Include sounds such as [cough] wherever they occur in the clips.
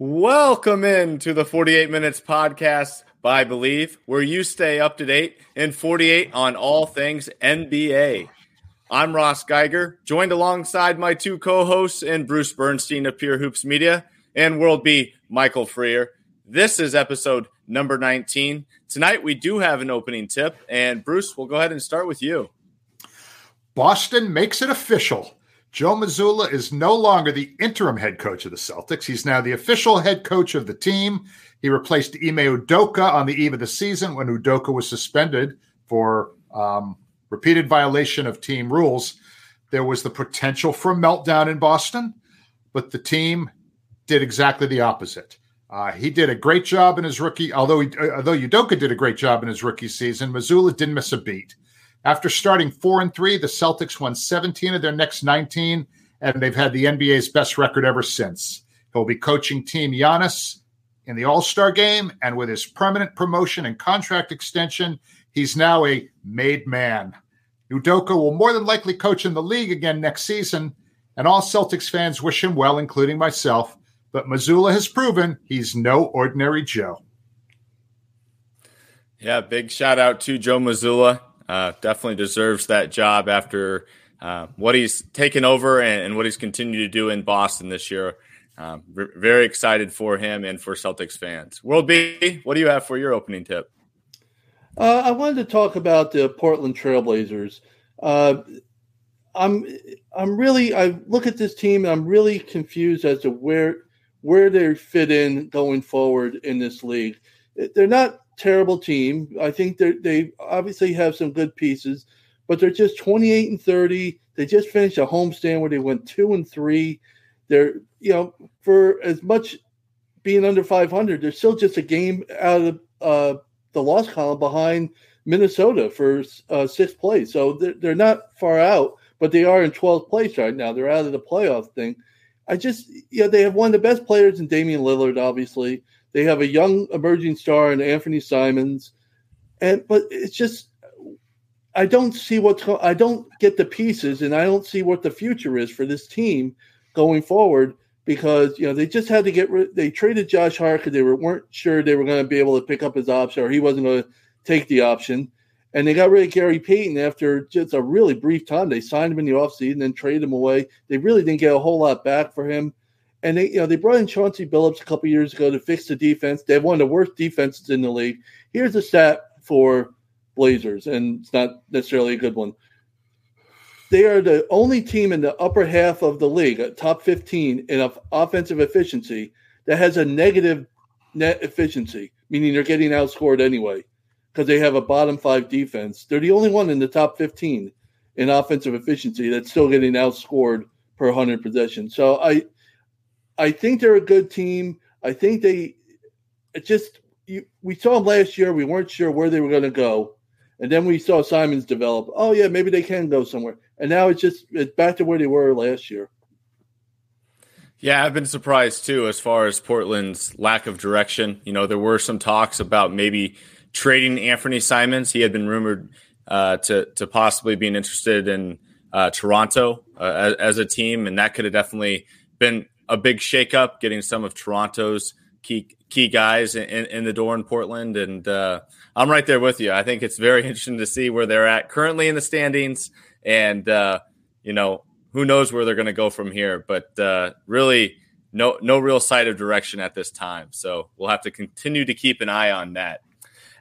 Welcome in to the 48 Minutes Podcast by Believe, where you stay up to date in 48 on all things NBA. I'm Ross Geiger, joined alongside my two co hosts and Bruce Bernstein of Pure Hoops Media and World B, Michael Freer. This is episode number 19. Tonight, we do have an opening tip, and Bruce, we'll go ahead and start with you. Boston makes it official. Joe Mazzulla is no longer the interim head coach of the Celtics. He's now the official head coach of the team. He replaced Ime Udoka on the eve of the season when Udoka was suspended for um, repeated violation of team rules. There was the potential for a meltdown in Boston, but the team did exactly the opposite. Uh, he did a great job in his rookie, although he, uh, although Udoka did a great job in his rookie season. Mazzulla didn't miss a beat. After starting four and three, the Celtics won 17 of their next 19, and they've had the NBA's best record ever since. He'll be coaching Team Giannis in the All Star game, and with his permanent promotion and contract extension, he's now a made man. Udoka will more than likely coach in the league again next season, and all Celtics fans wish him well, including myself. But Mazzulla has proven he's no ordinary Joe. Yeah, big shout out to Joe Mazzulla. Uh, definitely deserves that job after uh, what he's taken over and, and, what he's continued to do in Boston this year. Um, very excited for him and for Celtics fans. World B, what do you have for your opening tip? Uh, I wanted to talk about the Portland Trailblazers. Uh, I'm I'm really I look at this team and I'm really confused as to where where they fit in going forward in this league. They're not terrible team. I think they they obviously have some good pieces, but they're just 28 and 30. They just finished a homestand where they went two and three. They're you know for as much being under 500, they're still just a game out of uh, the loss column behind Minnesota for uh, sixth place. So they're, they're not far out, but they are in 12th place right now. They're out of the playoff thing. I just, you know, they have one of the best players in Damian Lillard, obviously. They have a young emerging star in Anthony Simons, and but it's just I don't see what's I don't get the pieces, and I don't see what the future is for this team going forward because you know they just had to get rid. They traded Josh Hart because they were, weren't sure they were going to be able to pick up his option or he wasn't going to take the option. And they got rid of Gary Payton after just a really brief time. They signed him in the offseason and traded him away. They really didn't get a whole lot back for him. And they, you know, they brought in Chauncey Billups a couple years ago to fix the defense. They have one of the worst defenses in the league. Here's a stat for Blazers, and it's not necessarily a good one. They are the only team in the upper half of the league, top 15 in offensive efficiency, that has a negative net efficiency, meaning they're getting outscored anyway because they have a bottom five defense. They're the only one in the top 15 in offensive efficiency that's still getting outscored per 100 possessions. So I I think they're a good team. I think they just you, we saw them last year. We weren't sure where they were going to go, and then we saw Simons develop. Oh yeah, maybe they can go somewhere. And now it's just it's back to where they were last year. Yeah, I've been surprised too as far as Portland's lack of direction. You know, there were some talks about maybe trading Anthony Simons. He had been rumored uh, to to possibly being interested in uh, Toronto uh, as, as, a team, and that could have definitely been a big shakeup, getting some of Toronto's key key guys in, in the door in Portland. And uh, I'm right there with you. I think it's very [laughs] interesting to see where they're at currently in the standings, and uh, you know who knows where they're going to go from here. But uh, really, no no real sight of direction at this time. So we'll have to continue to keep an eye on that.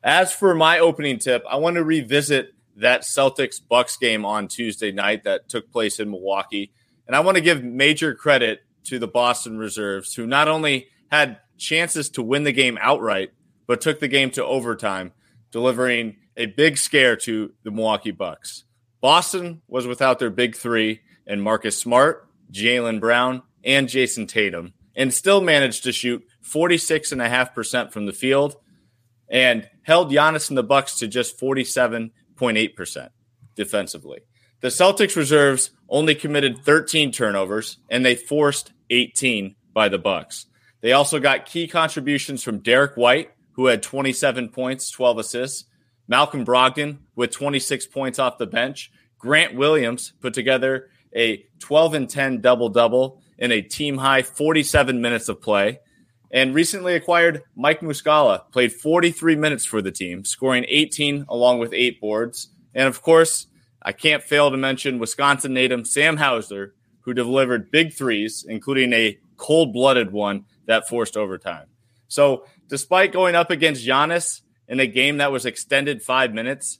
As for my opening tip, I want to revisit that Celtics Bucks game on Tuesday night that took place in Milwaukee. And I want to give major credit to the Boston Reserves, who not only had chances to win the game outright, but took the game to overtime, delivering a big scare to the Milwaukee Bucks. Boston was without their big three and Marcus Smart, Jaylen Brown, and Jayson Tatum, and still managed to shoot 46.5% from the field and held Giannis and the Bucks to just 47.8% defensively. The Celtics reserves only committed 13 turnovers and they forced 18 by the Bucks. They also got key contributions from Derrick White, who had 27 points, 12 assists, Malcolm Brogdon with 26 points off the bench, Grant Williams put together a 12 and 10 double double in a team high 47 minutes of play. and recently acquired Mike Muscala, played 43 minutes for the team, scoring 18 along with eight boards. And of course, I can't fail to mention Wisconsin native Sam Hauser, who delivered big threes, including a cold blooded one that forced overtime. So, despite going up against Giannis in a game that was extended five minutes,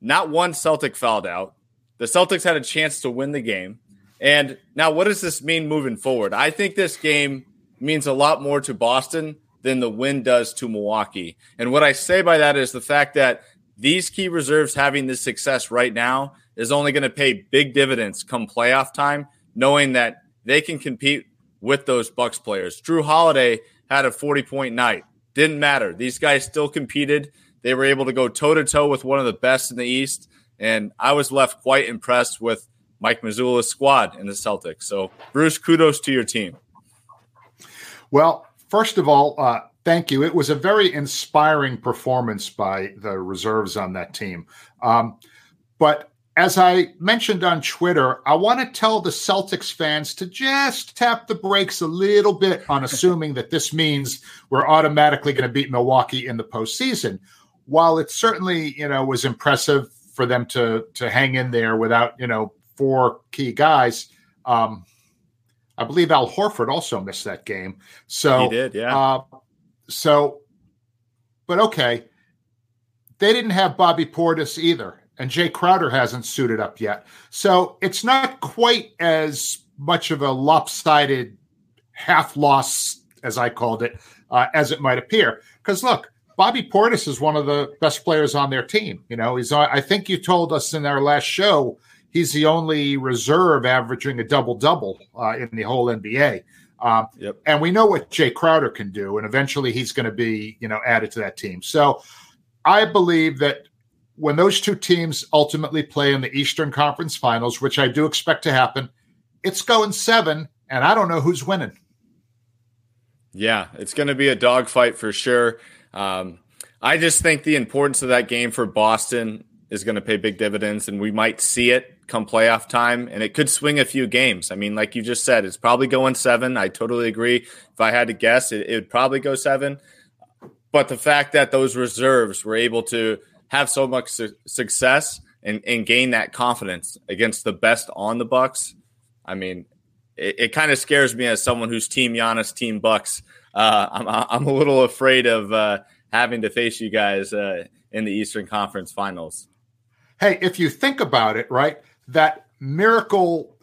not one Celtic fouled out. The Celtics had a chance to win the game. And now, what does this mean moving forward? I think this game means a lot more to Boston than the win does to Milwaukee. And what I say by that is the fact that these key reserves having this success right now is only going to pay big dividends come playoff time, knowing that they can compete with those Bucks players. Jrue Holiday had a 40 point night. Didn't matter. These guys still competed. They were able to go toe to toe with one of the best in the East. And I was left quite impressed with Mike Mazzulla's squad in the Celtics. So, Bruce, kudos to your team. Well, first of all, uh, thank you. It was a very inspiring performance by the reserves on that team. Um, but as I mentioned on Twitter, I want to tell the Celtics fans to just tap the brakes a little bit on assuming that this means we're automatically going to beat Milwaukee in the postseason. While it certainly, you know, was impressive for them to to hang in there without, you know, four key guys. Um, I believe Al Horford also missed that game. So he did, yeah. Uh, so, but okay, they didn't have Bobby Portis either, and Jae Crowder hasn't suited up yet. So it's not quite as much of a lopsided half loss, as I called it, uh, as it might appear. Because look, Bobby Portis is one of the best players on their team. You know, he's. I think you told us in our last show he's the only reserve averaging a double double uh, in the whole NBA. Um, yep. And we know what Jae Crowder can do, and eventually he's going to be, you know, added to that team. So I believe that when those two teams ultimately play in the Eastern Conference Finals, which I do expect to happen, it's going seven, and I don't know who's winning. Yeah, it's going to be a dogfight for sure. Um, I just think the importance of that game for Boston is going to pay big dividends, and we might see it come playoff time, and it could swing a few games. I mean, like you just said, it's probably going seven. I totally agree. If I had to guess, it, it would probably go seven. But the fact that those reserves were able to have so much su- success and, and gain that confidence against the best on the Bucks, I mean, it, it kind of scares me as someone who's team Giannis, team Bucks. Uh, I'm I'm a little afraid of uh, having to face you guys uh, in the Eastern Conference Finals. Hey, if you think about it, right? that miracle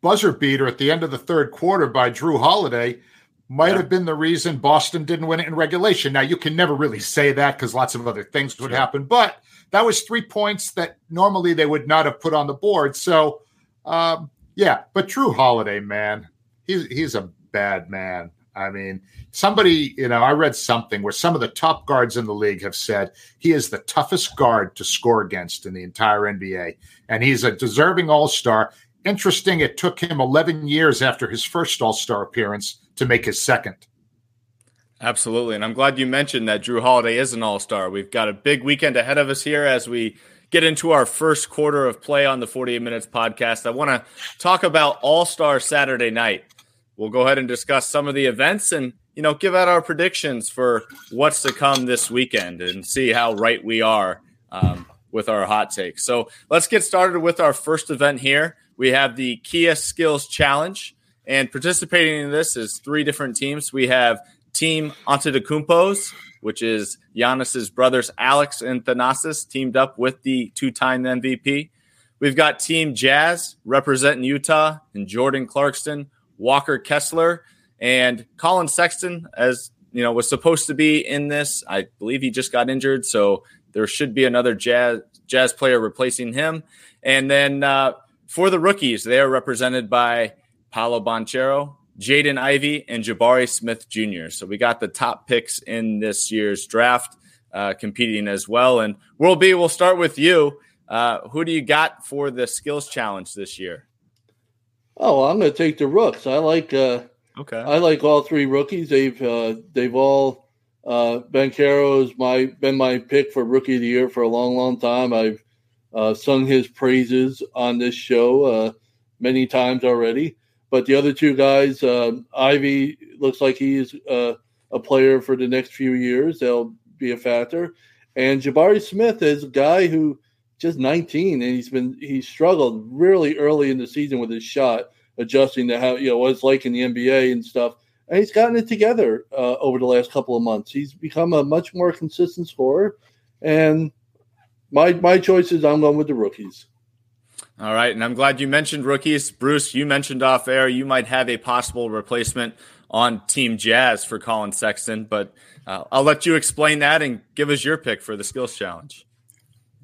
buzzer beater at the end of the third quarter by Jrue Holiday might yeah. have been the reason Boston didn't win it in regulation. Now you can never really say that because lots of other things would sure. happen, but that was three points that normally they would not have put on the board. So, um, yeah, but Jrue Holiday, man, he's he's a bad man. I mean, somebody, you know, I read something where some of the top guards in the league have said he is the toughest guard to score against in the entire NBA. And he's a deserving all star. Interesting, it took him 11 years after his first all star appearance to make his second. Absolutely. And I'm glad you mentioned that Jrue Holiday is an all star. We've got a big weekend ahead of us here as we get into our first quarter of play on the 48 Minutes podcast. I want to talk about All Star Saturday night we'll go ahead and discuss some of the events and you know give out our predictions for what's to come this weekend and see how right we are um, with our hot takes. So let's get started with our first event here. We have the Kia Skills Challenge, and participating in this is three different teams. We have Team Antetokounmpo's, which is Giannis's brothers Alex and Thanasis, teamed up with the two-time MVP. We've got Team Jazz representing Utah and Jordan Clarkson Walker Kessler, and Collin Sexton, as you know, was supposed to be in this. I believe he just got injured, so there should be another jazz jazz player replacing him. And then uh, for the rookies, they are represented by Paolo Banchero, Jaden Ivey, and Jabari Smith Jr. So we got the top picks in this year's draft uh, competing as well. And World B, we'll start with you. Uh, who do you got for the skills challenge this year? Oh, I'm going to take the rooks. I like. Uh, okay. I like all three rookies. They've uh, they've all. Uh, my been my pick for rookie of the year for a long, long time. I've uh, sung his praises on this show uh, many times already. But the other two guys, uh, Ivey looks like he's uh, a player for the next few years. They'll be a factor. And Jabari Smith is a guy who just 19 and he's been he struggled really early in the season with his shot, adjusting to how you know what it's like in the NBA and stuff. And he's gotten it together uh, over the last couple of months. He's become a much more consistent scorer. And my my choice is I'm going with the rookies. All right, and I'm glad you mentioned rookies. Bruce, you mentioned off air you might have a possible replacement on Team Jazz for Collin Sexton, but uh, I'll let you explain that and give us your pick for the skills challenge.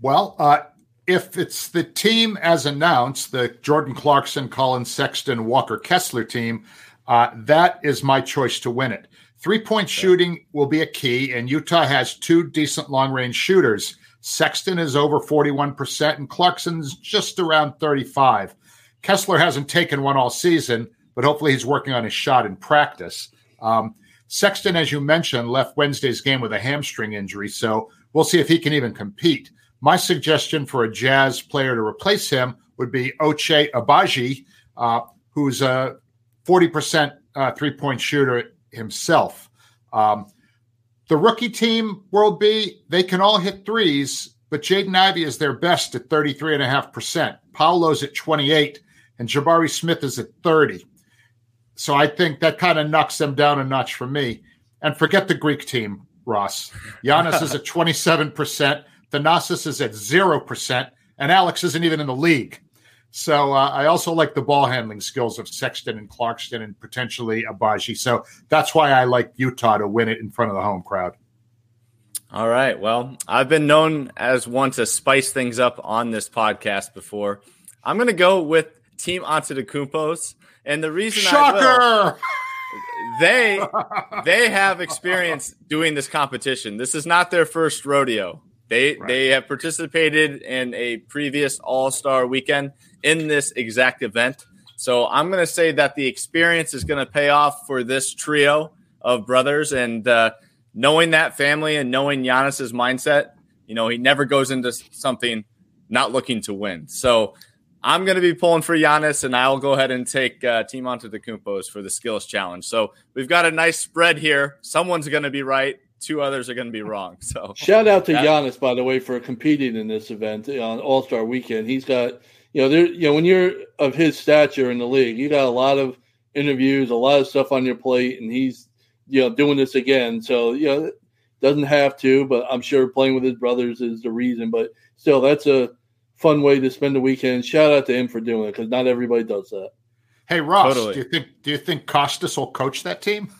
Well, uh, if it's the team as announced, the Jordan Clarkson, Collin Sexton, Walker Kessler team, uh, that is my choice to win it. Three point okay. shooting will be a key, and Utah has two decent long range shooters. Sexton is over 41%, and Clarkson's just around 35. Kessler hasn't taken one all season, but hopefully he's working on his shot in practice. Um, Sexton, as you mentioned, left Wednesday's game with a hamstring injury, so we'll see if he can even compete. My suggestion for a Jazz player to replace him would be Ochai Agbaji, uh, who's a 40% uh, three point shooter himself. Um, the rookie team, World B, they can all hit threes, but Jaden Ivey is their best at 33.5%. Paolo's at 28, and Jabari Smith is at 30. So I think that kind of knocks them down a notch for me. And forget the Greek team, Ross. Giannis is at [laughs] 27%, Thanasis is at 0%, and Alex isn't even in the league. So uh, I also like the ball handling skills of Sexton and Clarkson and potentially Agbaji. So that's why I like Utah to win it in front of the home crowd. All right. Well, I've been known as one to spice things up on this podcast before. I'm going to go with Team Antetokounmpo's, and the reason Shocker! I will, [laughs] they they have experience doing this competition. This is not their first rodeo. They right. they have participated in a previous All Star weekend in this exact event. So I'm going to say that the experience is going to pay off for this trio of brothers, and uh, knowing that family and knowing Giannis's mindset, you know, he never goes into something not looking to win. So I'm going to be pulling for Giannis, and I'll go ahead and take uh, Team Antetokounmpo's for the skills challenge. So we've got a nice spread here. Someone's going to be right two others are going to be wrong. So shout out to Giannis, by the way, for competing in this event uh, on All Star Weekend. He's got you know there you know when you're of his stature in the league, you got a lot of interviews, a lot of stuff on your plate, and he's you know doing this again. So you know doesn't have to, but I'm sure playing with his brothers is the reason. But still, that's a fun way to spend the weekend. Shout out to him for doing it because not everybody does that. Hey Ross, totally. do you think do you think Kostas will coach that team?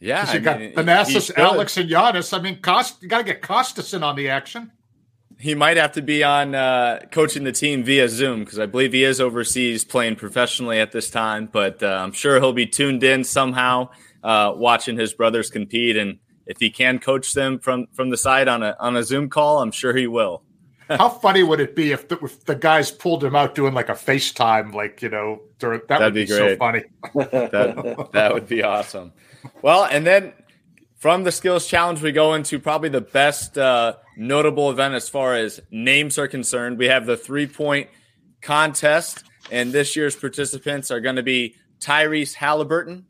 Yeah, you I got Thanasis, Alex, and Giannis. I mean, Cost you got to get Kostas in on the action. He might have to be on uh, coaching the team via Zoom because I believe he is overseas playing professionally at this time. But uh, I'm sure he'll be tuned in somehow, uh, watching his brothers compete. And if he can coach them from from the side on a on a Zoom call, I'm sure he will. [laughs] How funny would it be if the, if the, guys pulled him out doing like a FaceTime, like you know, during, that That'd would be, be so funny. [laughs] that, that would be [laughs] awesome. Well, and then from the skills challenge, we go into probably the best uh, notable event as far as names are concerned. We have the three point contest, and this year's participants are going to be Tyrese Halliburton,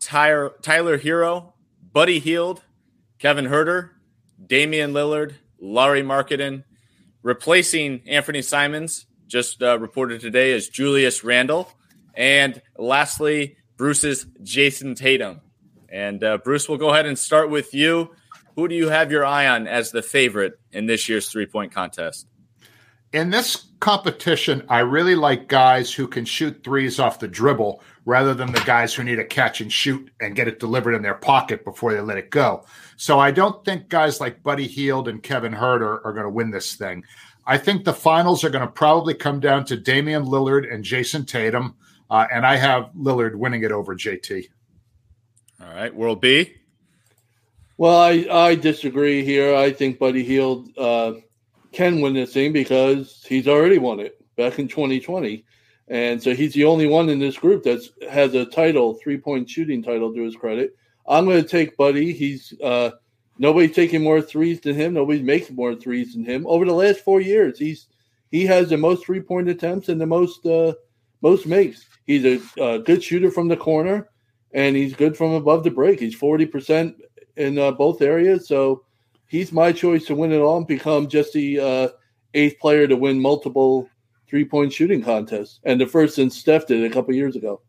Tyler, Tyler Herro, Buddy Hield, Kevin Huerter, Damian Lillard, Lauri Markkanen, replacing Anthony Simons, just uh, reported today, is Julius Randle. And lastly, Bruce's Jayson Tatum. And uh, Bruce, we'll go ahead and start with you. Who do you have your eye on as the favorite in this year's three point contest? In this competition, I really like guys who can shoot threes off the dribble rather than the guys who need to catch and shoot and get it delivered in their pocket before they let it go. So I don't think guys like Buddy Hield and Kevin Huerter are going to win this thing. I think the finals are going to probably come down to Damian Lillard and Jayson Tatum, uh, and I have Lillard winning it over JT. All right, World B. Well, I, I disagree here. I think Buddy Hield uh, can win this thing because he's already won it back in 2020. And so he's the only one in this group that has a title, three point shooting title to his credit. I'm going to take Buddy. He's uh, nobody's taking more threes than him. Nobody's making more threes than him. Over the last four years, he's he has the most three point attempts and the most uh, most makes. He's a, a good shooter from the corner and he's good from above the break. He's forty percent in uh, both areas, so he's my choice to win it all and become just the uh, eighth player to win multiple three point shooting contests, and the first since Steph did a couple years ago.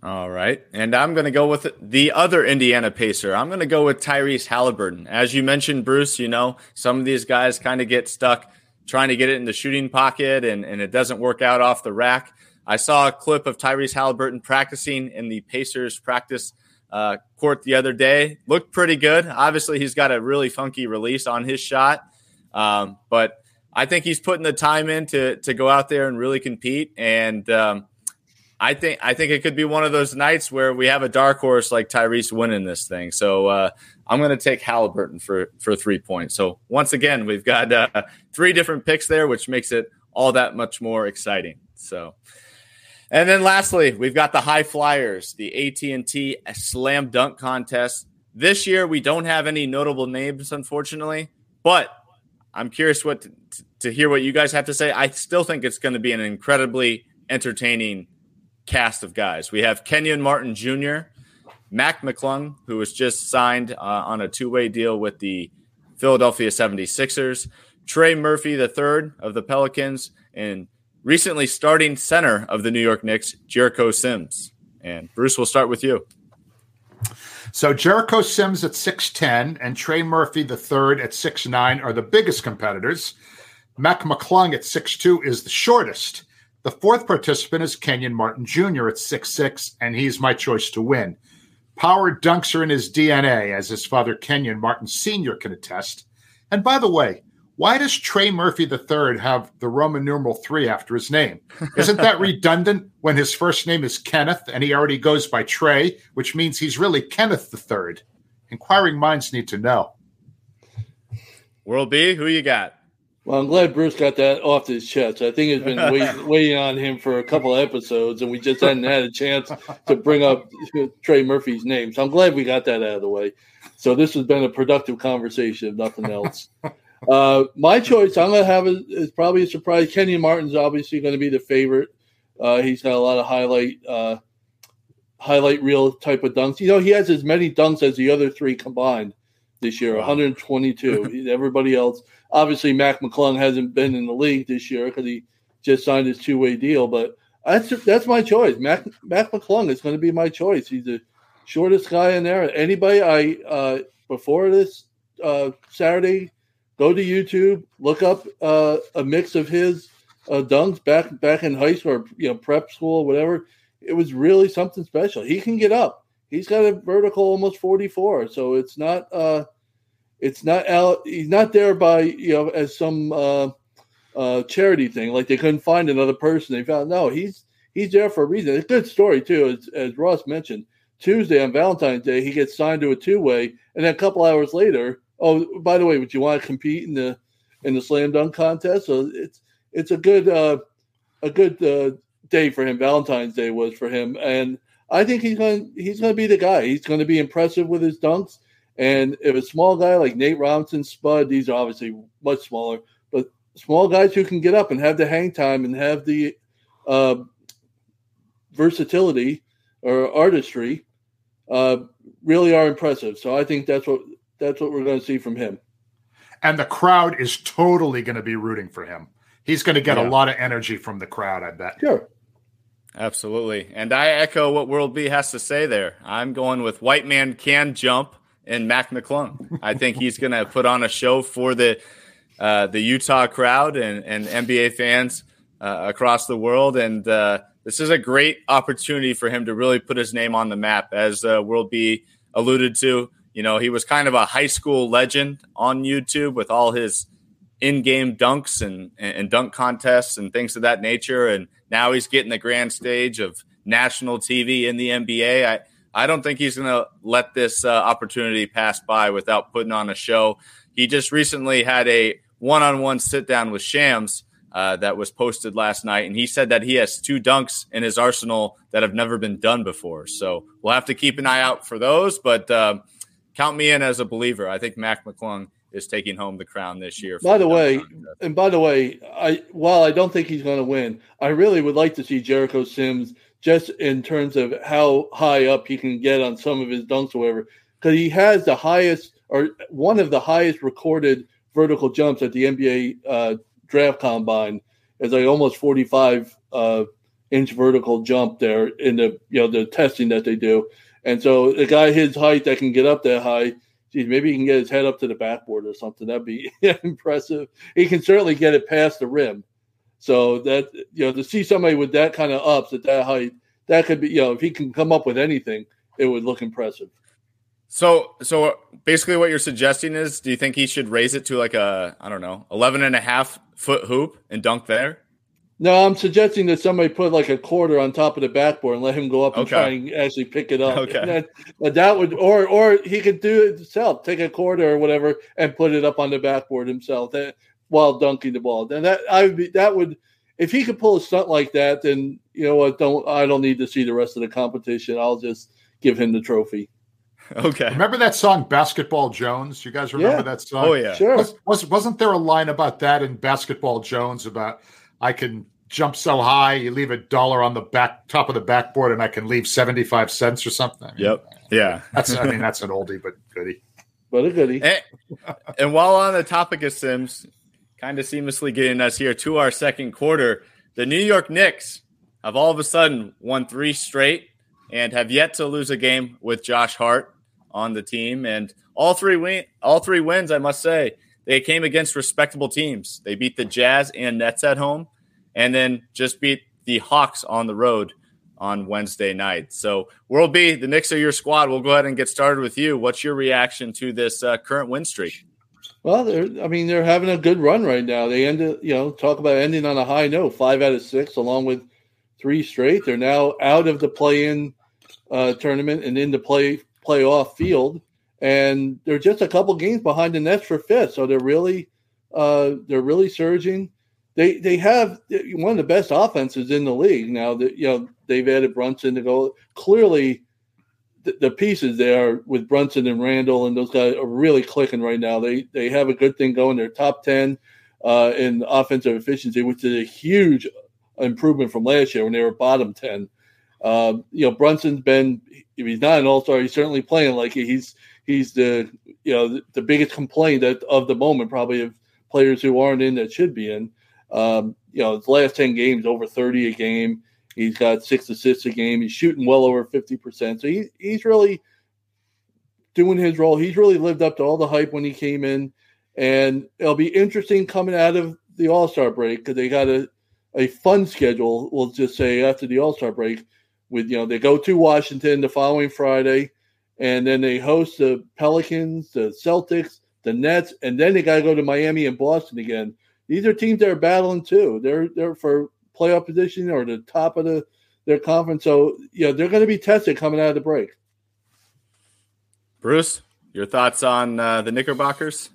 All right. And I'm going to go with the other Indiana Pacer. I'm going to go with Tyrese Halliburton. As you mentioned, Bruce, you know, some of these guys kind of get stuck trying to get it in the shooting pocket and, and it doesn't work out off the rack. I saw a clip of Tyrese Halliburton practicing in the Pacers practice uh, court the other day. Looked pretty good. Obviously, he's got a really funky release on his shot. Um, but I think he's putting the time in to, to go out there and really compete. And, um, I think I think it could be one of those nights where we have a dark horse like Tyrese winning this thing. So uh, I'm going to take Halliburton for for three points. So once again, we've got uh, three different picks there, which makes it all that much more exciting. So, and then lastly, we've got the High Flyers, the AT and T Slam Dunk Contest. This year, we don't have any notable names, unfortunately, but I'm curious what to, to hear what you guys have to say. I still think it's going to be an incredibly entertaining cast of guys. We have Kenyon Martin Jr., Mac McClung, who was just signed uh, on a two way deal with the Philadelphia 76ers, Trey Murphy III of the Pelicans, and recently starting center of the New York Knicks, Jericho Sims. And Bruce, we'll start with you. So Jericho Sims at 6'10 and Trey Murphy the third at 6'9 are the biggest competitors. Mac McClung at 6'2 is the shortest. The fourth participant is Kenyon Martin Jr. at six six, and he's my choice to win. Power dunks are in his DNA, as his father Kenyon Martin Sr. can attest. And by the way, why does Trey Murphy III have the Roman numeral three after his name? Isn't that [laughs] redundant when his first name is Kenneth and he already goes by Trey, which means he's really Kenneth III? Inquiring minds need to know. World B, who you got? Well, I'm glad Bruce got that off his chest. I think it's been waiting, [laughs] waiting on him for a couple of episodes, and we just hadn't had a chance to bring up [laughs] Trey Murphy's name. So I'm glad we got that out of the way. So this has been a productive conversation, if nothing else. Uh, my choice, I'm going to have is, is probably a surprise. Kenyon Martin's obviously going to be the favorite. Uh, he's got a lot of highlight uh, highlight reel type of dunks. You know, he has as many dunks as the other three combined this year, wow. 122. [laughs] Everybody else – Obviously, Mac McClung hasn't been in the league this year because he just signed his two way deal. But that's that's my choice. Mac Mac McClung is going to be my choice. He's the shortest guy in there. Anybody I uh, before this uh, Saturday, go to YouTube, look up uh, a mix of his uh, dunks back back in high school or you know prep school, whatever. It was really something special. He can get up. He's got a vertical almost 44, so it's not uh, it's not out. He's not there by you know as some uh, uh, charity thing. Like they couldn't find another person. They found no. He's he's there for a reason. It's a good story too, as, as Ross mentioned. Tuesday on Valentine's Day, he gets signed to a two way, and then a couple hours later, oh by the way, would you want to compete in the in the slam dunk contest? So it's it's a good uh, a good uh, day for him. Valentine's Day was for him, and I think he's going he's going to be the guy. He's going to be impressive with his dunks. And if a small guy like Nate Robinson, Spud, these are obviously much smaller, but small guys who can get up and have the hang time and have the uh, versatility or artistry uh, really are impressive. So I think that's what that's what we're going to see from him. And the crowd is totally going to be rooting for him. He's going to get yeah. a lot of energy from the crowd, I bet. Sure. Absolutely. And I echo what World B has to say there. I'm going with White Man Can Jump and Mac McClung. I think he's [laughs] going to put on a show for the uh, the Utah crowd and, and NBA fans uh, across the world. And uh, this is a great opportunity for him to really put his name on the map, as uh, World B alluded to. You know, he was kind of a high school legend on YouTube with all his in-game dunks and, and dunk contests and things of that nature. And now he's getting the grand stage of national TV in the NBA. I, I don't think he's going to let this uh, opportunity pass by without putting on a show. He just recently had a one on one sit down with Shams uh, that was posted last night, and he said that he has two dunks in his arsenal that have never been done before. So we'll have to keep an eye out for those, but uh, count me in as a believer. I think Mac McClung is taking home the crown this year. By the, the way, and by the way, I while I don't think he's going to win, I really would like to see Jericho Sims just in terms of how high up he can get on some of his dunks or whatever. Because he has the highest or one of the highest recorded vertical jumps at the NBA uh, draft combine. It's like almost 45 uh, inch vertical jump there in the you know the testing that they do. And so the guy his height that can get up that high, geez, maybe he can get his head up to the backboard or something. That'd be [laughs] impressive. He can certainly get it past the rim. So that you know to see somebody with that kind of ups at that height, that could be you know if he can come up with anything, it would look impressive. So, so basically what you're suggesting is, do you think he should raise it to like a, I don't know, 11 and a half foot hoop and dunk there? No, I'm suggesting that somebody put like a quarter on top of the backboard and let him go up and Okay. try and actually pick it up. [laughs] Okay. And that, but that would, or or he could do it himself, take a quarter or whatever and put it up on the backboard himself that, while dunking the ball. Then that I would be that would if he could pull a stunt like that, then you know what? Don't I don't need to see the rest of the competition. I'll just give him the trophy. [laughs] Okay. Remember that song "Basketball Jones"? You guys remember Yeah. that song? Oh yeah. Sure. Was, was wasn't there a line about that in Basketball Jones about I can jump so high you leave a dollar on the back top of the backboard and I can leave seventy five cents or something? I mean, Yep. Yeah. That's I mean that's an oldie but goodie. But a goodie. And, and while on the topic of Sims, kind of seamlessly getting us here to our second quarter, the New York Knicks have all of a sudden won three straight and have yet to lose a game with Josh Hart on the team. And all three win, all three wins, I must say, they came against respectable teams. They beat the Jazz and Nets at home, and then just beat the Hawks on the road on Wednesday night. So, World B, the Knicks are your squad. We'll go ahead and get started with you. What's your reaction to this uh, current win streak? Well, I mean they're having a good run right now. They ended, you know, talk about ending on a high note, five out of six, along with three straight. They're now out of the play-in uh, tournament and in the play playoff field, and they're just a couple games behind the Nets for fifth. So they're really, uh, they're really surging. They they have one of the best offenses in the league now. That you know they've added Brunson to go. Clearly, the, the pieces there with Brunson and Randle and those guys are really clicking right now. They they have a good thing going. They're top ten uh, in offensive efficiency, which is a huge improvement from last year when they were bottom ten. Um, you know, Brunson's been if he's not an all star, he's certainly playing like he's he's the you know the, the biggest complaint that, of the moment probably of players who aren't in that should be in. Um, you know, his last ten games over thirty a game. He's got six assists a game. He's shooting well over fifty percent. So he, he's really doing his role. He's really lived up to all the hype when he came in, and it'll be interesting coming out of the All Star break because they got a a fun schedule. We'll just say after the All Star break, with you know they go to Washington the following Friday, and then they host the Pelicans, the Celtics, the Nets, and then they got to go to Miami and Boston again. These are teams that are battling too. They're they're for playoff position or the top of the their conference. So you know they're going to be tested coming out of the break. Bruce, your thoughts on uh, the Knickerbockers?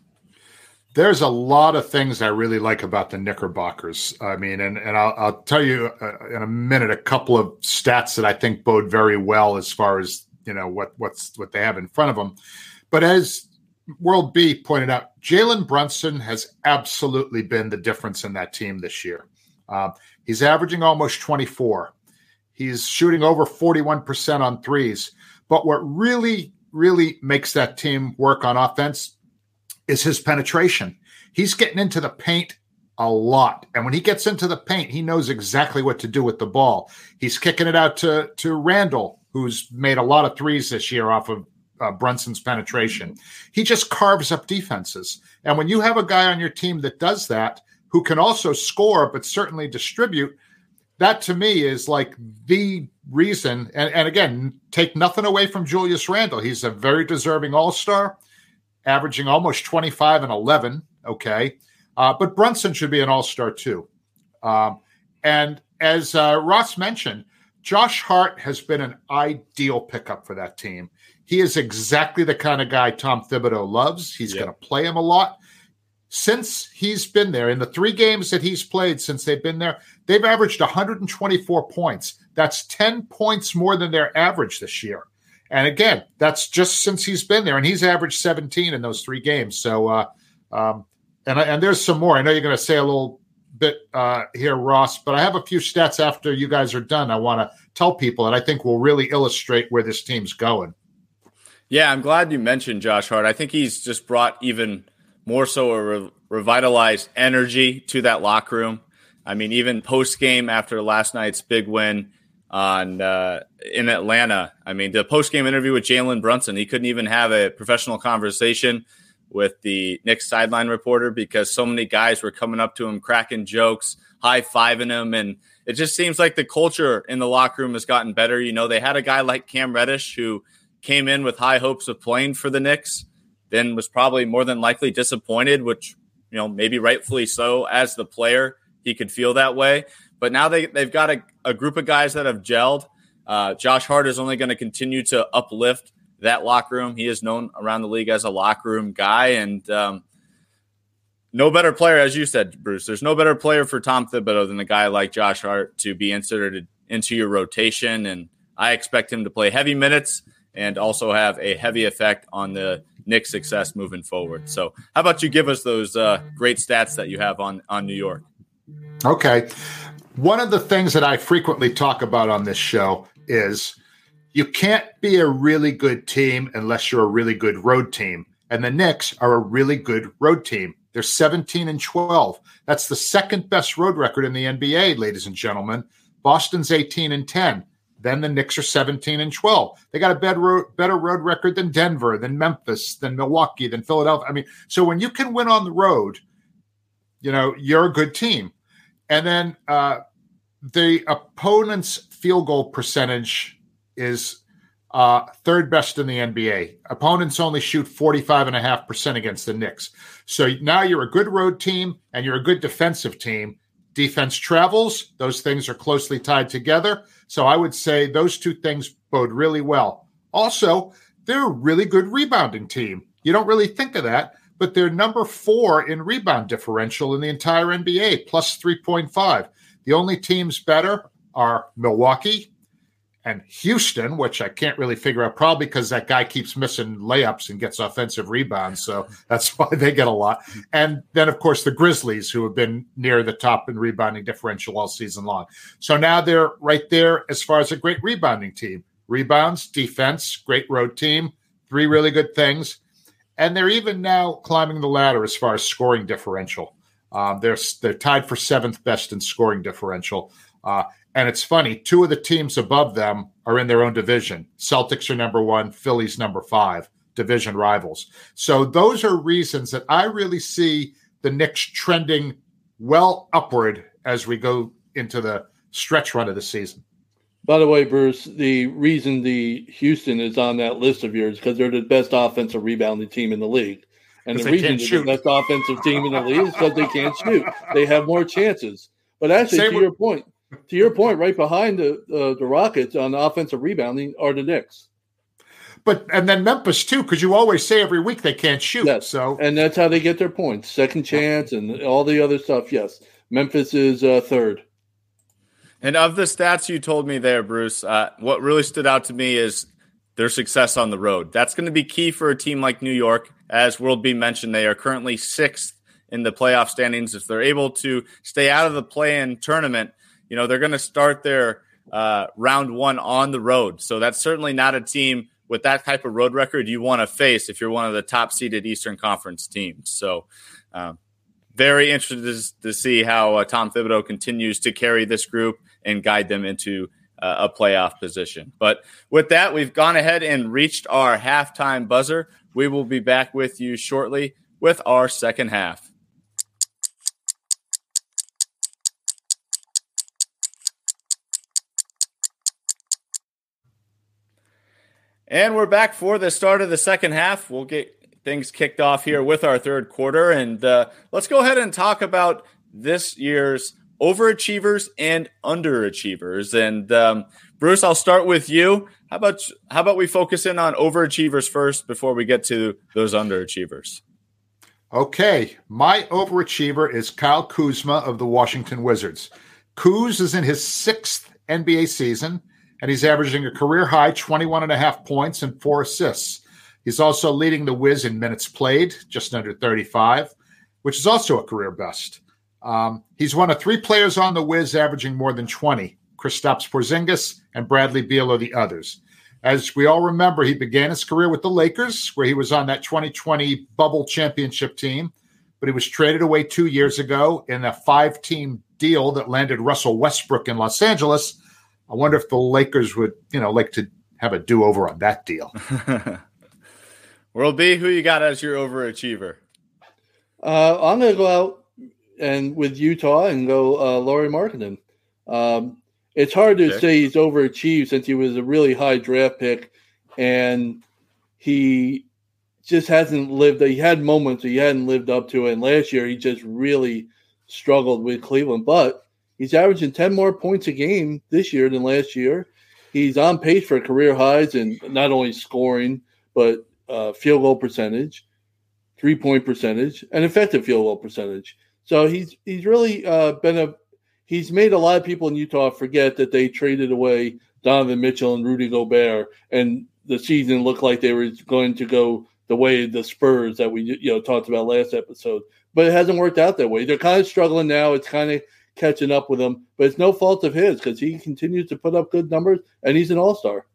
There's a lot of things I really like about the Knickerbockers. I mean, and, and I'll, I'll tell you uh, in a minute a couple of stats that I think bode very well as far as you know what what's what they have in front of them. But as World B pointed out, Jalen Brunson has absolutely been the difference in that team this year. Uh, he's averaging almost 24. He's shooting over 41% on threes. But what really, really makes that team work on offense is his penetration. He's getting into the paint a lot. And when he gets into the paint, he knows exactly what to do with the ball. He's kicking it out to, to Randle, who's made a lot of threes this year off of uh, Brunson's penetration. He just carves up defenses. And when you have a guy on your team that does that, who can also score, but certainly distribute, that to me is like the reason. And, and again, take nothing away from Julius Randle. He's a very deserving all star, averaging almost 25 and 11. Okay. Uh, but Brunson should be an all star too. Um, and as uh, Ross mentioned, Josh Hart has been an ideal pickup for that team. He is exactly the kind of guy Tom Thibodeau loves. He's Yep. going to play him a lot. Since he's been there, in the three games that he's played since they've been there, they've averaged 124 points. That's 10 points more than their average this year. And again, that's just since he's been there, and he's averaged 17 in those three games. So, uh, um, and and there's some more. I know you're going to say a little bit uh, here, Ross, but I have a few stats after you guys are done. I want to tell people that I think will really illustrate where this team's going. Yeah, I'm glad you mentioned Josh Hart. I think he's just brought even more so a re- revitalized energy to that locker room. I mean, even post game after last night's big win on uh, in Atlanta, I mean, the post game interview with Jalen Brunson, he couldn't even have a professional conversation with the Knicks sideline reporter because so many guys were coming up to him, cracking jokes, high fiving him, and it just seems like the culture in the locker room has gotten better. You know, they had a guy like Cam Reddish who came in with high hopes of playing for the Knicks, then was probably more than likely disappointed, which you know maybe rightfully so as the player he could feel that way. But now they they've got a, a group of guys that have gelled. Uh, Josh Hart is only going to continue to uplift that locker room. He is known around the league as a locker room guy, and um, no better player, as you said, Bruce. There's no better player for Tom Thibodeau than a guy like Josh Hart to be inserted into your rotation, and I expect him to play heavy minutes and also have a heavy effect on the Knicks' success moving forward. So, how about you give us those uh, great stats that you have on on New York? Okay, one of the things that I frequently talk about on this show is you can't be a really good team unless you're a really good road team, and the Knicks are a really good road team. They're 17 and 12. That's the second best road record in the NBA, ladies and gentlemen. Boston's 18 and 10. Then the Knicks are 17 and 12. They got a better road, better road record than Denver, than Memphis, than Milwaukee, than Philadelphia. I mean, so when you can win on the road, you know, you're a good team. And then uh, the opponent's field goal percentage is uh, third best in the NBA. Opponents only shoot 45.5% against the Knicks. So now you're a good road team and you're a good defensive team. Defense travels, those things are closely tied together. So I would say those two things bode really well. Also, they're a really good rebounding team. You don't really think of that, but they're number four in rebound differential in the entire NBA, plus 3.5. The only teams better are Milwaukee, and Houston, which I can't really figure out, probably because that guy keeps missing layups and gets offensive rebounds. So [laughs] that's why they get a lot. And then, of course, the Grizzlies, who have been near the top in rebounding differential all season long. So now they're right there as far as a great rebounding team. Rebounds, defense, great road team, three really good things. And they're even now climbing the ladder as far as scoring differential. Um, they're, they're tied for seventh best in scoring differential. Uh, and it's funny, two of the teams above them are in their own division. Celtics are number one, Phillies number five, division rivals. So those are reasons that I really see the Knicks trending well upward as we go into the stretch run of the season. By the way, Bruce, the reason the Houston is on that list of yours because they're the best offensive rebounding team in the league. And the reason they're the best offensive team in the league is because they can't shoot. They have more chances. But actually, Same to with- your point, to your point, right behind the uh, the Rockets on offensive rebounding are the Knicks. But and then Memphis too, because you always say every week they can't shoot. Yes. So and that's how they get their points, second chance, and all the other stuff. Yes, Memphis is uh, third. And of the stats you told me there, Bruce, uh, what really stood out to me is their success on the road. That's going to be key for a team like New York. As World B mentioned, they are currently sixth in the playoff standings. If they're able to stay out of the play-in tournament, you know, they're going to start their uh, round one on the road. So that's certainly not a team with that type of road record you want to face if you're one of the top seeded Eastern Conference teams. So, um, very interested to see how uh, Tom Thibodeau continues to carry this group and guide them into uh, a playoff position. But with that, we've gone ahead and reached our halftime buzzer. We will be back with you shortly with our second half. And we're back for the start of the second half. We'll get things kicked off here with our third quarter. And uh, let's go ahead and talk about this year's overachievers and underachievers. And um, Bruce, I'll start with you. How about how about we focus in on overachievers first before we get to those underachievers? Okay, my overachiever is Kyle Kuzma of the Washington Wizards. Kuz is in his sixth NBA season and he's averaging a career high 21 and a half points and four assists. He's also leading the Wiz in minutes played, just under 35, which is also a career best. Um, he's one of three players on the Wiz averaging more than 20. Kristaps Porzingis and Bradley Beal are the others. As we all remember, he began his career with the Lakers, where he was on that 2020 bubble championship team, but he was traded away two years ago in a five team deal that landed Russell Westbrook in Los Angeles. I wonder if the Lakers would, you know, like to have a do over on that deal. [laughs] World B, who you got as your overachiever? Uh, I'm going to go out and with Utah and go uh, Lauri Markkanen. Um, it's hard to okay. say he's overachieved since he was a really high draft pick, and he just hasn't lived. He had moments he hadn't lived up to, it. and last year he just really struggled with Cleveland. But he's averaging ten more points a game this year than last year. He's on pace for career highs in not only scoring but uh, field goal percentage, three point percentage, and effective field goal percentage. So he's he's really uh, been a he's made a lot of people in Utah forget that they traded away Donovan Mitchell and Rudy Gobert, and the season looked like they were going to go the way the Spurs that we you know talked about last episode. But it hasn't worked out that way. They're kind of struggling now. It's kind of catching up with them, but it's no fault of his because he continues to put up good numbers, and he's an all star.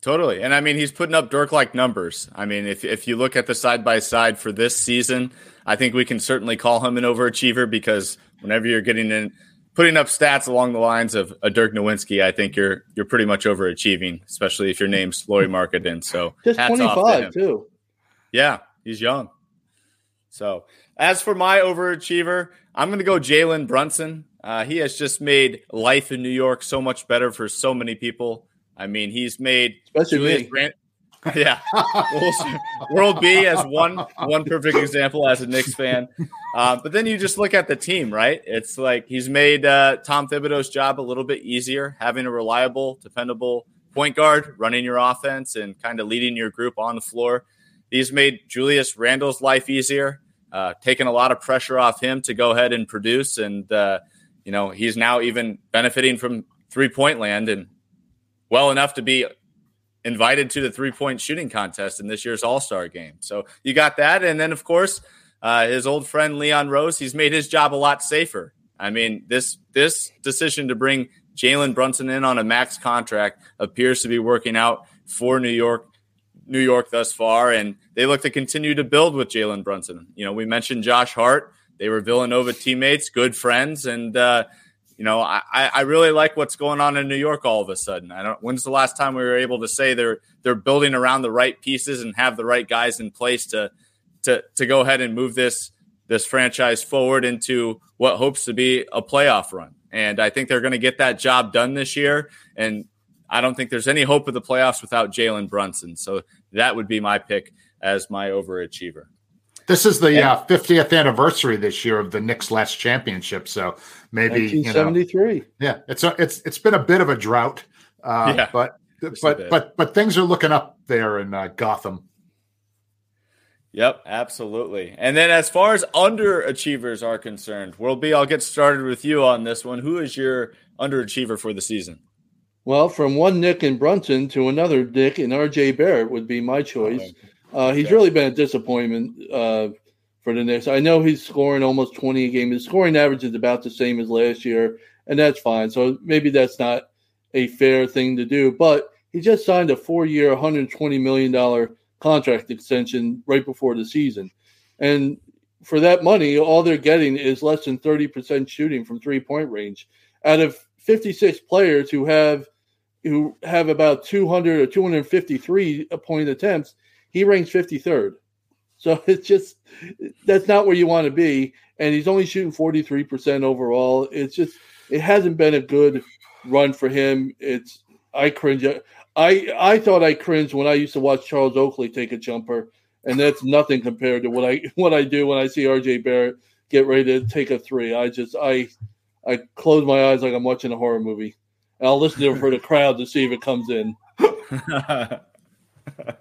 Totally. And I mean, he's putting up Dirk like numbers. I mean, if, if you look at the side by side for this season, I think we can certainly call him an overachiever because whenever you're getting in, putting up stats along the lines of a Dirk Nowitzki, I think you're you're pretty much overachieving, especially if your name's Lauri Markkanen. So just 25 to too. Yeah, he's young. So as for my overachiever, I'm going to go Jalen Brunson. Uh, he has just made life in New York so much better for so many people. I mean, he's made especially me. [laughs] yeah, World B as one one perfect example as a Knicks fan. Uh, but then you just look at the team, right? It's like he's made uh, Tom Thibodeau's job a little bit easier, having a reliable, dependable point guard running your offense and kind of leading your group on the floor. He's made Julius Randle's life easier, uh, taken a lot of pressure off him to go ahead and produce, and uh, you know he's now even benefiting from three point land and well enough to be invited to the three point shooting contest in this year's All Star game. So you got that. And then, of course, uh, his old friend Leon Rose, he's made his job a lot safer. I mean, this this decision to bring Jalen Brunson in on a max contract appears to be working out for New York, New York thus far, and they look to continue to build with Jalen Brunson. You know, we mentioned Josh Hart; they were Villanova teammates, good friends, and uh, you know, I, I really like what's going on in New York all of a sudden. I don't when's the last time we were able to say they're they're building around the right pieces and have the right guys in place to to to go ahead and move this this franchise forward into what hopes to be a playoff run. And I think they're going to get that job done this year. And I don't think there's any hope of the playoffs without Jalen Brunson. So that would be my pick as my overachiever. This is the uh, 50th anniversary this year of the Knicks' last championship, so maybe 1973. You know, yeah, it's a, it's it's been a bit of a drought, uh, yeah, but but but but things are looking up there in uh, Gotham. Yep, absolutely. And then as far as underachievers are concerned, World B, I'll get started with you on this one. Who is your underachiever for the season? Well, from one Knick and Brunson to another Knick and RJ Barrett would be my choice. Uh, he's really been a disappointment uh, for the Knicks. I know he's scoring almost 20 a game. His scoring average is about the same as last year, and that's fine. So maybe that's not a fair thing to do. But he just signed a four year, $120 million contract extension right before the season. And for that money, all they're getting is less than 30% shooting from three point range. Out of 56 players who have who have about 200 or 253 point attempts, he ranks 53rd. So [laughs] it's just that's not where you want to be. And he's only shooting 43% overall. It's just it hasn't been a good run for him. It's I cringe. I I thought I cringed when I used to watch Charles Oakley take a jumper, and that's nothing compared to what I [laughs] what I do when I see RJ Barrett get ready to take a three. I just I I close my eyes like I'm watching a horror movie. And I'll listen to it for the crowd to see if it comes in. [laughs]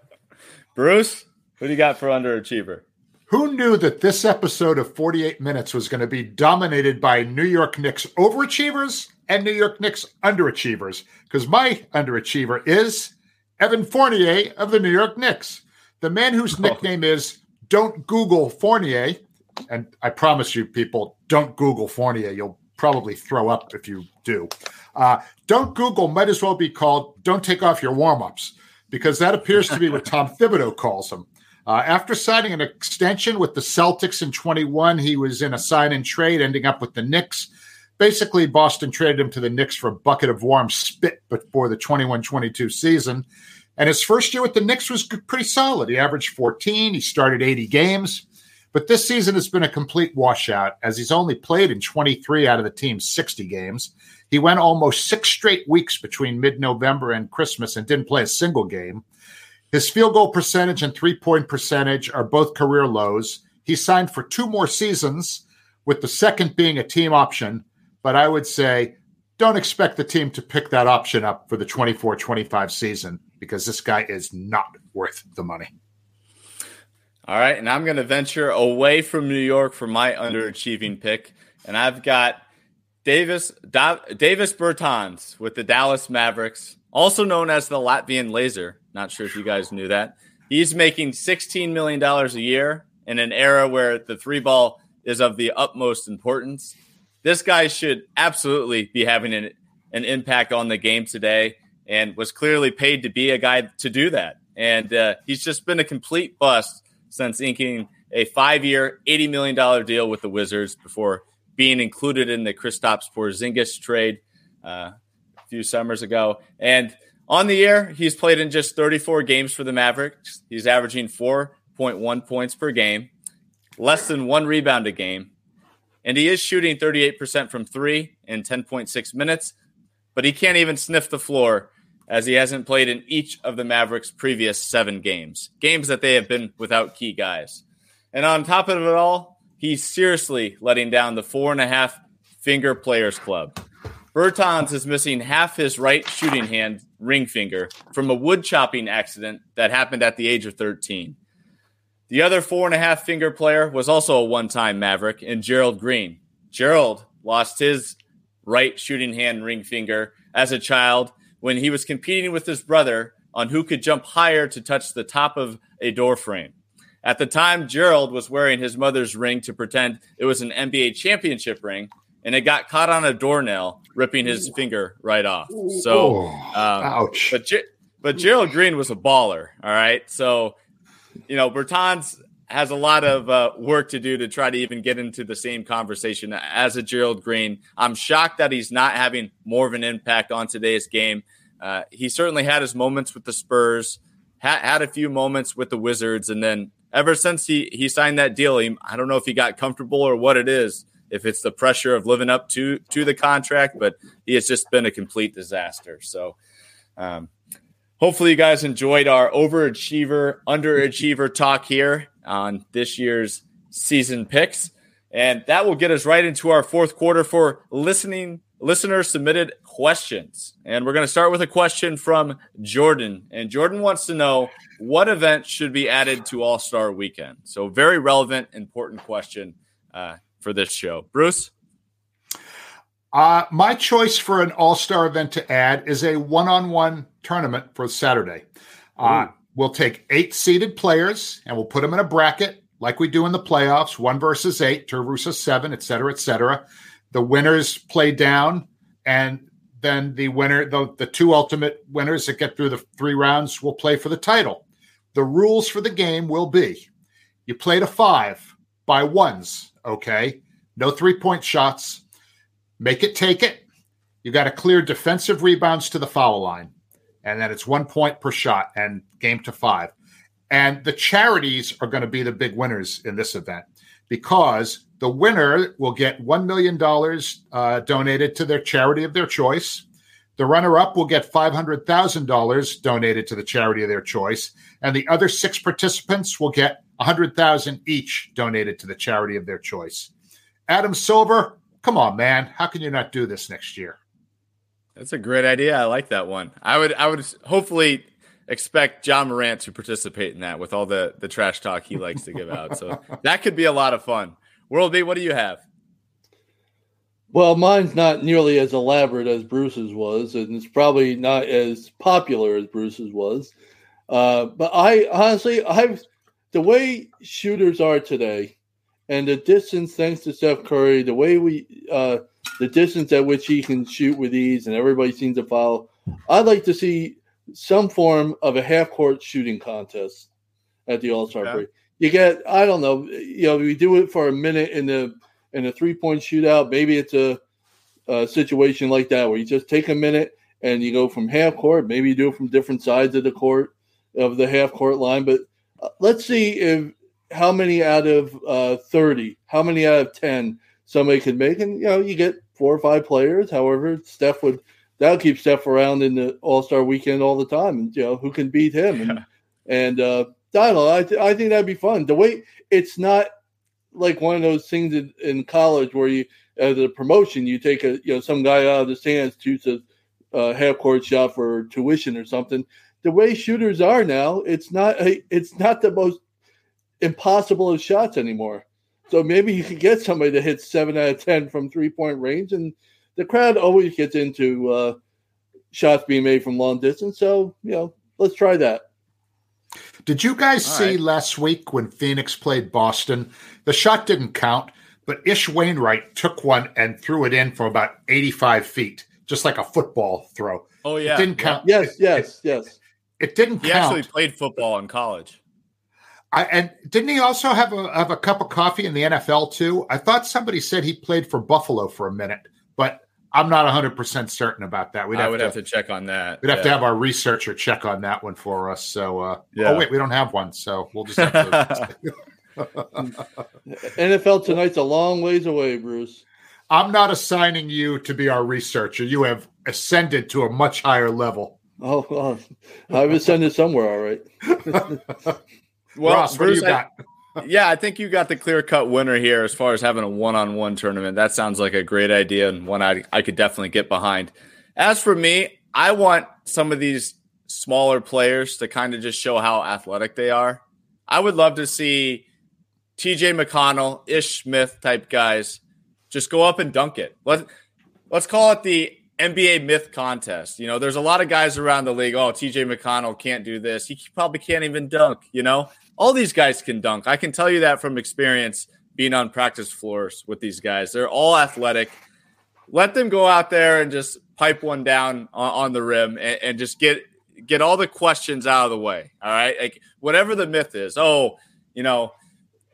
Bruce, who do you got for underachiever? Who knew that this episode of 48 Minutes was going to be dominated by New York Knicks overachievers and New York Knicks underachievers? Because my underachiever is Evan Fournier of the New York Knicks, the man whose oh. nickname is Don't Google Fournier. and I promise you, people, don't Google Fournier. You'll probably throw up if you do. Uh, don't Google might as well be called don't take off your warm ups because that appears to be what Tom Thibodeau calls him. Uh, after signing an extension with the Celtics in 21, he was in a sign and trade, ending up with the Knicks. Basically, Boston traded him to the Knicks for a bucket of warm spit before the 21 22 season. And his first year with the Knicks was pretty solid. He averaged 14, he started 80 games. But this season has been a complete washout as he's only played in 23 out of the team's 60 games. He went almost six straight weeks between mid November and Christmas and didn't play a single game. His field goal percentage and three point percentage are both career lows. He signed for two more seasons, with the second being a team option. But I would say don't expect the team to pick that option up for the 24 25 season because this guy is not worth the money. All right. And I'm going to venture away from New York for my underachieving pick. And I've got Davis, da- Davis Bertans with the Dallas Mavericks, also known as the Latvian Laser. Not sure if you guys knew that. He's making $16 million a year in an era where the three ball is of the utmost importance. This guy should absolutely be having an, an impact on the game today and was clearly paid to be a guy to do that. And uh, he's just been a complete bust since inking a five year, $80 million deal with the Wizards before being included in the Kristaps Porzingis trade uh, a few summers ago. And on the year, he's played in just 34 games for the Mavericks. He's averaging 4.1 points per game, less than one rebound a game. And he is shooting 38% from three in 10.6 minutes, but he can't even sniff the floor as he hasn't played in each of the Mavericks' previous seven games, games that they have been without key guys. And on top of it all, he's seriously letting down the four and a half finger players club. Bertans is missing half his right shooting hand ring finger from a wood chopping accident that happened at the age of 13. The other four and a half finger player was also a one time Maverick in Gerald Green. Gerald lost his right shooting hand ring finger as a child when he was competing with his brother on who could jump higher to touch the top of a door frame. At the time, Gerald was wearing his mother's ring to pretend it was an NBA championship ring, and it got caught on a doornail, ripping his Ooh. finger right off. So, um, ouch. But, but Gerald Green was a baller. All right. So, you know, Bertans has a lot of uh, work to do to try to even get into the same conversation as a Gerald Green. I'm shocked that he's not having more of an impact on today's game. Uh, he certainly had his moments with the Spurs, ha- had a few moments with the Wizards, and then ever since he he signed that deal, he, I don't know if he got comfortable or what it is. If it's the pressure of living up to to the contract, but he has just been a complete disaster. So, um, hopefully, you guys enjoyed our overachiever underachiever talk here on this year's season picks. And that will get us right into our fourth quarter for listening listener submitted questions. And we're going to start with a question from Jordan. And Jordan wants to know what event should be added to All Star Weekend. So, very relevant, important question uh, for this show. Bruce? Uh, my choice for an All Star event to add is a one on one tournament for Saturday. Uh, We'll take eight seeded players and we'll put them in a bracket like we do in the playoffs, one versus eight, two versus seven, et cetera, et cetera. The winners play down, and then the winner, the, the two ultimate winners that get through the three rounds will play for the title. The rules for the game will be you play to five by ones, okay? No three point shots. Make it take it. You got to clear defensive rebounds to the foul line and then it's one point per shot and game to five. And the charities are going to be the big winners in this event because the winner will get $1 million uh, donated to their charity of their choice. The runner up will get $500,000 donated to the charity of their choice. And the other six participants will get 100000 each donated to the charity of their choice. Adam Silver, come on, man. How can you not do this next year? That's a great idea. I like that one. I would I would hopefully expect Ja Morant to participate in that with all the the trash talk he likes to give out. So that could be a lot of fun. World B, what do you have? Well, mine's not nearly as elaborate as Bruce's was, and it's probably not as popular as Bruce's was. Uh, but I honestly, I've the way shooters are today, and the distance, thanks to Steph Curry, the way we, uh, the distance at which he can shoot with ease, and everybody seems to follow. I'd like to see some form of a half court shooting contest at the All Star yeah. break. You get, I don't know, you know, we do it for a minute in the in a three point shootout. Maybe it's a, a situation like that where you just take a minute and you go from half court. Maybe you do it from different sides of the court of the half court line. But uh, let's see if how many out of uh, 30, how many out of 10 somebody could make. And, you know, you get four or five players. However, Steph would, that'll keep Steph around in the All Star weekend all the time. And, you know, who can beat him? And, [laughs] and uh, know. I, th- I think that'd be fun. The way it's not like one of those things in, in college where you, as a promotion, you take a, you know, some guy out of the stands to a uh, half court shot for tuition or something. The way shooters are now, it's not, it's not the most impossible of shots anymore. So maybe you could get somebody to hit seven out of ten from three point range, and the crowd always gets into uh, shots being made from long distance. So you know, let's try that. Did you guys All see right. last week when Phoenix played Boston? The shot didn't count, but Ish Wainwright took one and threw it in from about 85 feet, just like a football throw. Oh, yeah. It didn't count. Yes, yes, it, yes. It, it didn't he count. He actually played football in college. I, and didn't he also have a have a cup of coffee in the NFL too? I thought somebody said he played for Buffalo for a minute, but I'm not 100 percent certain about that. We'd I would to, have to check on that. We'd have yeah. to have our researcher check on that one for us. So, uh, yeah. oh wait, we don't have one, so we'll just have to. [laughs] NFL tonight's a long ways away, Bruce. I'm not assigning you to be our researcher. You have ascended to a much higher level. Oh, well, I've ascended somewhere, all right. [laughs] Well, Ross, Bruce, what do you got? I, yeah, I think you got the clear cut winner here as far as having a one on one tournament. That sounds like a great idea and one I, I could definitely get behind. As for me, I want some of these smaller players to kind of just show how athletic they are. I would love to see TJ McConnell, Ish Smith type guys just go up and dunk it. Let, let's call it the NBA myth contest. You know, there's a lot of guys around the league. Oh, TJ McConnell can't do this. He probably can't even dunk, you know? All these guys can dunk. I can tell you that from experience being on practice floors with these guys. They're all athletic. Let them go out there and just pipe one down on, on the rim and, and, just get get all the questions out of the way. All right, like whatever the myth is. Oh, you know,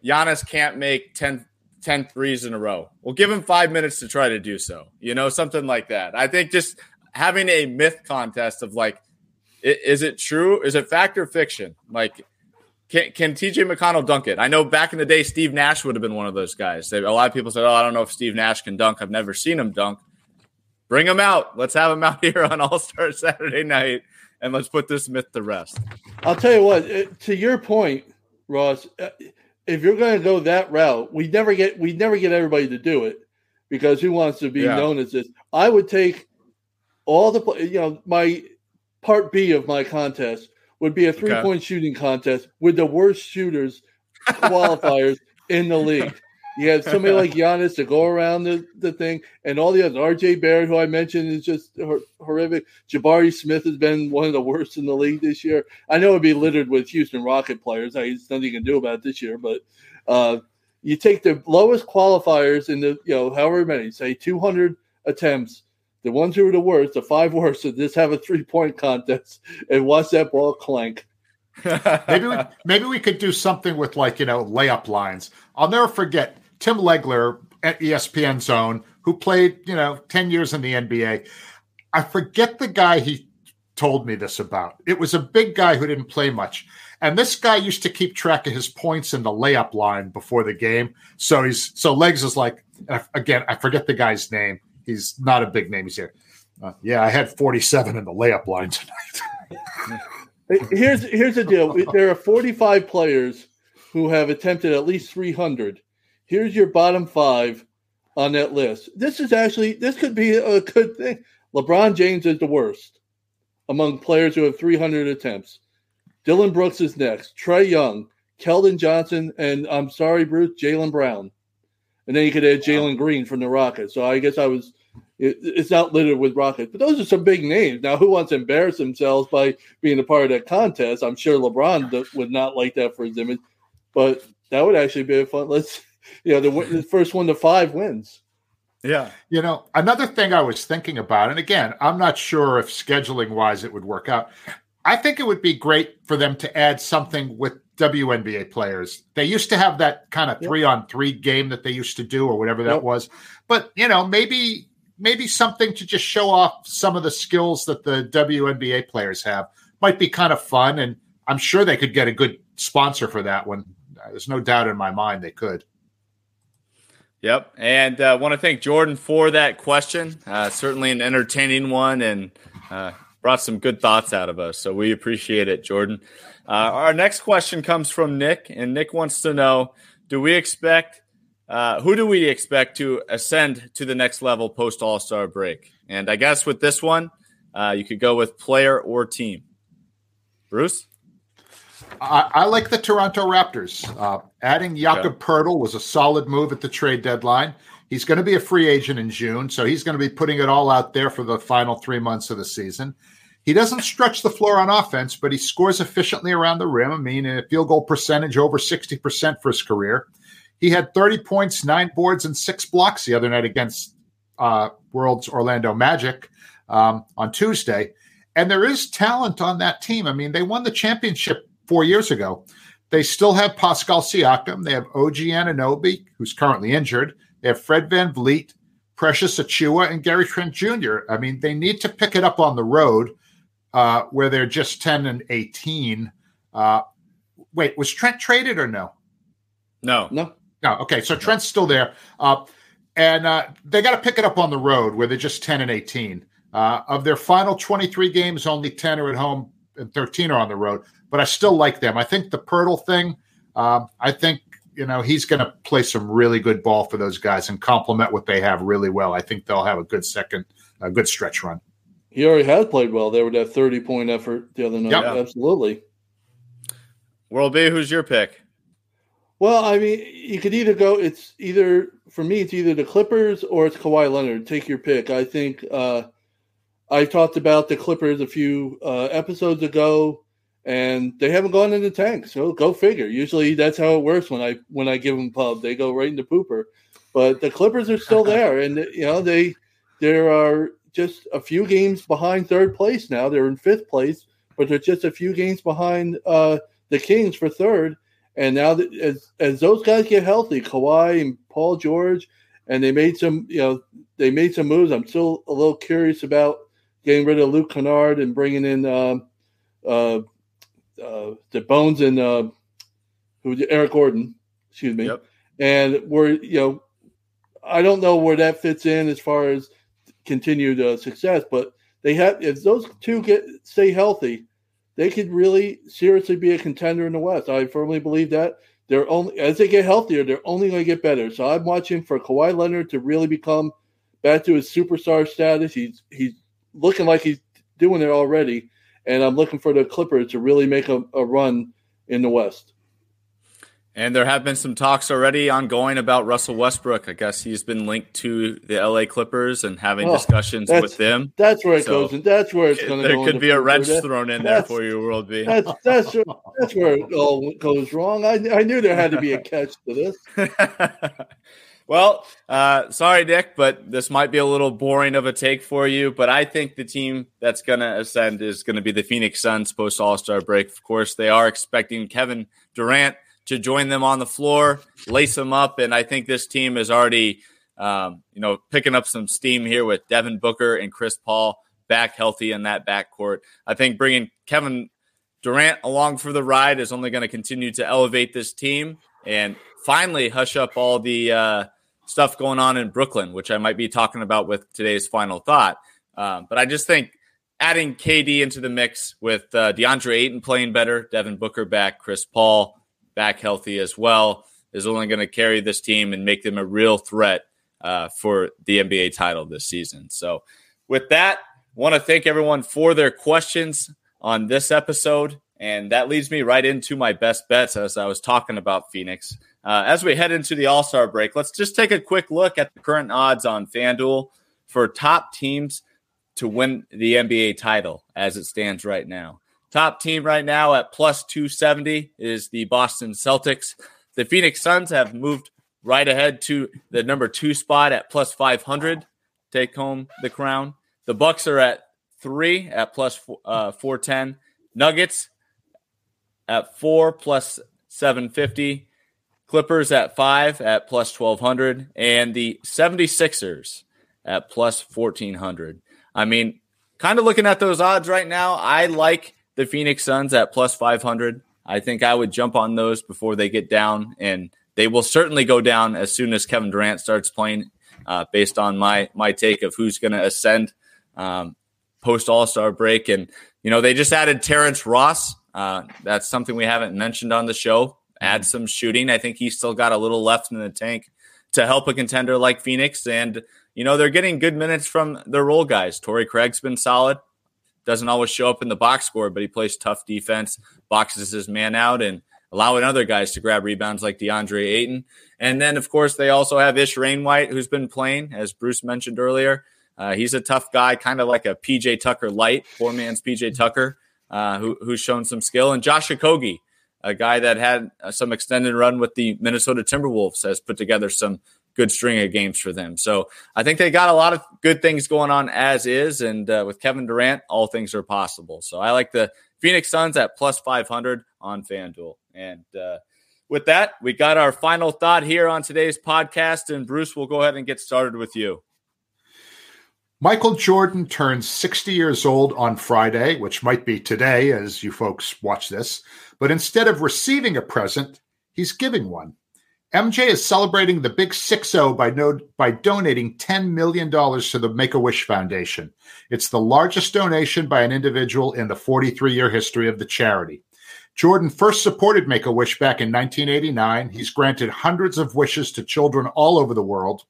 Giannis can't make 10, 10 threes in a row. We'll give him five minutes to try to do so. You know, something like that. I think just having a myth contest of like, is it true? Is it fact or fiction? Like can, can TJ McConnell dunk it? I know back in the day, Steve Nash would have been one of those guys. They, a lot of people said, "Oh, I don't know if Steve Nash can dunk. I've never seen him dunk." Bring him out. Let's have him out [laughs] here on All Star Saturday night, and let's put this myth to rest. I'll tell you what. To your point, Ross, uh, if you're going to go that route, we never get we never get everybody to do it because who wants to be yeah. known as this? I would take all the you know my part B of my contest would be a three point okay. shooting contest with the worst shooters qualifiers [laughs] in the league. You have somebody like Giannis to go around the, the thing, and all the others. RJ Barrett, who I mentioned, is just hor- horrific. Jabari Smith has been one of the worst in the league this year. I know it'd be littered with Houston Rocket players. There's nothing you can do about it this year, but uh, you take the lowest qualifiers in the, you know, however many, say 200 attempts, the ones who are the worst, the five worst, that just have a three point contest and watch that ball clank. [laughs] maybe we, maybe we could do something with like you know layup lines. I'll never forget Tim Legler at ESPN Zone, who played you know ten years in the NBA. I forget the guy he told me this about. It was a big guy who didn't play much. And this guy used to keep track of his points in the layup line before the game. So he's so legs is like again, I forget the guy's name. He's not a big name. He's here. Uh, yeah, I had 47 in the layup line tonight. here's here's the deal. There are 45 players who have attempted at least 300. Here's your bottom five on that list. This is actually this could be a good thing. LeBron James is the worst among players who have 300 attempts. Dillon Brooks is next. Trae Young, Keldon Johnson, and I'm sorry, Bruce, Jaylen Brown and then you could add Jalen Green from the Rockets. So I guess I was. It, it's not littered with Rockets, but those are some big names. Now, who wants to embarrass themselves by being a part of that contest? I'm sure LeBron would not like that for his image, but that would actually be a fun. Let's [laughs] you know, the, the first one to five wins. Yeah. You know, another thing I was thinking about, and again, I'm not sure if scheduling wise it would work out. I think it would be great for them to add something with WNBA players. They used to have that kind of three on three game that they used to do or whatever that yep. was. But, you know, maybe maybe something to just show off some of the skills that the WNBA players have might be kind of fun and I'm sure they could get a good sponsor for that one. There's no doubt in my mind they could. Yep. And I uh, want to thank Jordan for that question. Uh, certainly an entertaining one and uh, brought some good thoughts out of us. So we appreciate it, Jordan. Uh, our next question comes from Nick, and Nick wants to know Do we expect, uh, who do we expect to ascend to the next level post All Star break? And I guess with this one, uh, you could go with player or team. Bruce? I, I, like the Toronto Raptors. Uh, adding Jakob yeah. Poeltl was a solid move at the trade deadline. He's going to be a free agent in June, so he's going to be putting it all out there for the final three months of the season. He doesn't stretch the floor on offense, but he scores efficiently around the rim. I mean, a field goal percentage over 60% for his career. He had 30 points, nine boards, and six blocks the other night against uh, World's Orlando Magic um, on Tuesday. And there is talent on that team. I mean, they won the championship four years ago. They still have Pascal Siakam. They have OG Anunoby, who's currently injured. They have Fred Van VanVleet, Precious Achiuwa, and Gary Trent Jr. I mean, they need to pick it up on the road uh, where they're just 10 and 18. Uh, wait, was Trent traded or no? No. No. No. Okay. So Trent's still there. Uh, and uh, they got to pick it up on the road where they're just 10 and 18. Uh, of their final 23 games, only 10 are at home and 13 are on the road but I still like them. I think the Poeltl thing, um, I think you know he's going to play some really good ball for those guys and complement what they have really well. I think they'll have a good second, a good stretch run. He already has played well there with that thirty point effort the other night. Yep. Absolutely. World B, who's your pick? Well, I mean, you could either go. It's either for me. It's either the Clippers or it's Kawhi Leonard. Take your pick. I think uh, I talked about the Clippers a few uh, episodes ago and they haven't gone in the tank. So go figure. Usually that's how it works when I when I give them pub. They go right into pooper. But the Clippers are still [laughs] there, and you know they there are just a few games behind third place now. They're in fifth place, but they're just a few games behind uh, the Kings for third. And now that, as as those guys get healthy, Kawhi and Paul George, and they made some you know they made some moves. I'm still a little curious about getting rid of Luke Kennard and bringing in. Uh, uh, uh, the Bones and uh, who Eric Gordon, excuse me, yep. and we're you know, I don't know where that fits in as far as continued uh, success, but they have if those two get stay healthy, they could really seriously be a contender in the West. I firmly believe that. They're only as they get healthier, they're only going to get better. So I'm watching for Kawhi Leonard to really become back to his superstar status. He's he's looking like he's doing it already and I'm looking for the Clippers to really make a, a run in the West. And there have been some talks already ongoing about Russell Westbrook. I guess he's been linked to the LA Clippers and having oh, discussions with them. That's where it so goes, and that's where it's going to go. There could be a wrench thrown in there for you, World B. That's that's that's where it all goes wrong. I I knew there had to be a [laughs] catch to this. [laughs] Well, uh, sorry, Nick, but this might be a little boring of a take for you. But I think the team that's going to ascend is going to be the Phoenix Suns post All Star break. Of course, they are expecting Kevin Durant to join them on the floor, lace them up, and I think this team is already, um, you know, picking up some steam here with Devin Booker and Chris Paul back healthy in that backcourt. I think bringing Kevin Durant along for the ride is only going to continue to elevate this team and finally hush up all the uh, stuff going on in Brooklyn, which I might be talking about with today's final thought. Um, but I just think adding KD into the mix with uh, DeAndre Ayton playing better, Devin Booker back, Chris Paul back healthy as well, is only going to carry this team and make them a real threat uh, for the NBA title this season. So, with that, want to thank everyone for their questions on this episode. And that leads me right into my best bets as I was talking about Phoenix. Uh, as we head into the All Star break, let's just take a quick look at the current odds on FanDuel for top teams to win the NBA title as it stands right now. Top team right now at plus 270 is the Boston Celtics. The Phoenix Suns have moved right ahead to the number two spot at plus 500, take home the crown. The Bucks are at three at plus uh, 410. Nuggets at four plus 750. Clippers at five at plus 1200. And the 76ers at plus 1400. I mean, kind of looking at those odds right now, I like the Phoenix Suns at plus 500. I think I would jump on those before they get down, and they will certainly go down as soon as Kevin Durant starts playing. Uh, based on my my take of who's going to ascend um, post All Star break, and you know they just added Terrence Ross. Uh, that's something we haven't mentioned on the show. Add mm-hmm. some shooting. I think he's still got a little left in the tank to help a contender like Phoenix, and you know they're getting good minutes from their role guys. Torrey Craig's been solid doesn't always show up in the box score, but he plays tough defense, boxes his man out, and allowing other guys to grab rebounds like DeAndre Ayton. And then, of course, they also have Ish Wainwright, who's been playing, as Bruce mentioned earlier. Uh, he's a tough guy, kind of like a PJ Tucker light, poor man's PJ Tucker, uh, who, who's shown some skill. And Josh Okogie, a guy that had some extended run with the Minnesota Timberwolves, has put together some good string of games for them. So I think they got a lot of good things going on as is. And uh, with Kevin Durant, all things are possible. So I like the Phoenix Suns at plus 500 on FanDuel. And uh, with that, we got our final thought here on today's podcast. And Bruce, we'll go ahead and get started with you. Michael Jordan turns 60 years old on Friday, which might be today as you folks watch this. But instead of receiving a present, he's giving one. MJ is celebrating the big 6-0 by, no, by donating $10 million to the Make-A-Wish Foundation. It's the largest donation by an individual in the 43-year history of the charity. Jordan first supported Make-A-Wish back in 1989. He's granted hundreds of wishes to children all over the world,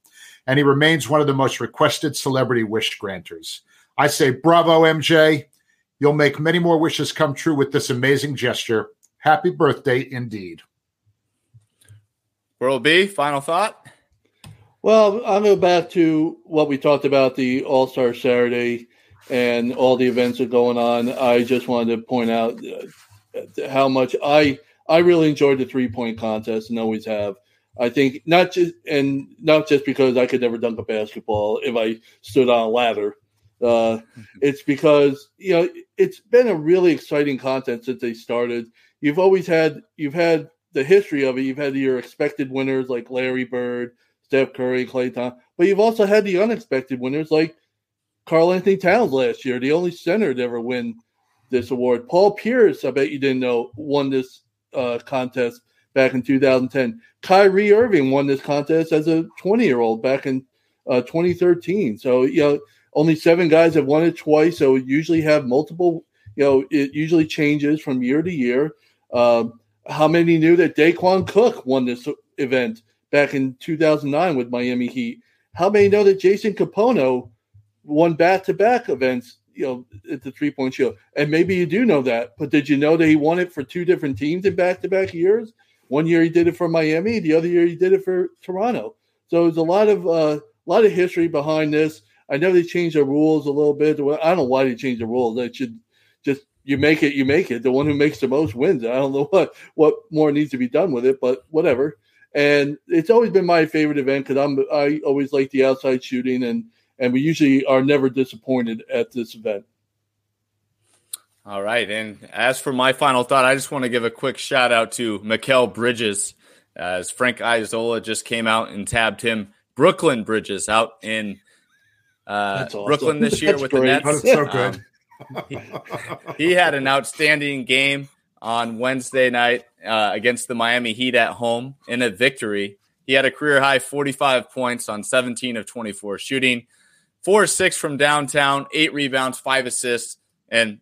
and he remains one of the most requested celebrity wish granters. I say bravo, MJ. You'll make many more wishes come true with this amazing gesture. Happy birthday indeed. World B, final thought? Well, I'll go back to what we talked about the All Star Saturday and all the events that are going on. I just wanted to point out uh, how much I I really enjoyed the three point contest and always have. I think not just and not just because I could never dunk a basketball if I stood on a ladder. Uh, it's because you know it's been a really exciting contest since they started. You've always had you've had the history of it, you've had your expected winners like Larry Bird, Steph Curry, Klay Thompson, but you've also had the unexpected winners like Karl-Anthony Towns last year, the only center to ever win this award. Paul Pierce, I bet you didn't know, won this uh, contest back in 2010. Kyrie Irving won this contest as a 20 year old back in uh, 2013. So, you know, only seven guys have won it twice. So, usually have multiple, you know, it usually changes from year to year. Um, how many knew that Daequan Cook won this event back in 2009 with Miami Heat? How many know that Jason Kapono won back-to-back events, you know, at the three-point show? And maybe you do know that, but did you know that he won it for two different teams in back-to-back years? One year he did it for Miami, the other year he did it for Toronto. So there's a lot of uh, a lot of history behind this. I know they changed the rules a little bit. I don't know why they changed the rules. They should just you make it, you make it. The one who makes the most wins. I don't know what what more needs to be done with it, but whatever. And it's always been my favorite event because I'm I always like the outside shooting, and and we usually are never disappointed at this event. All right, and as for my final thought, I just want to give a quick shout out to Mikal Bridges, as Frank Isola just came out and tabbed him Brooklyn Bridges out in uh, awesome. Brooklyn this year with great. the Nets. That's so good. Um, he, he, had an outstanding game on Wednesday night uh, against the Miami Heat at home in a victory. He had a career high 45 points on 17 of 24 shooting, four six from downtown, eight rebounds, five assists, and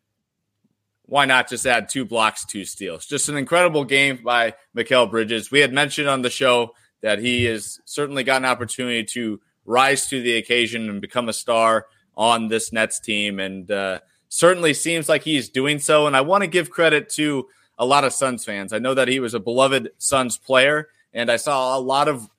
why not just add two blocks, two steals? Just an incredible game by Mikal Bridges. We had mentioned on the show that he has certainly got an opportunity to rise to the occasion and become a star on this Nets team. And uh, certainly seems like he's doing so. And I want to give credit to a lot of Suns fans. I know that he was a beloved Suns player, and I saw a lot of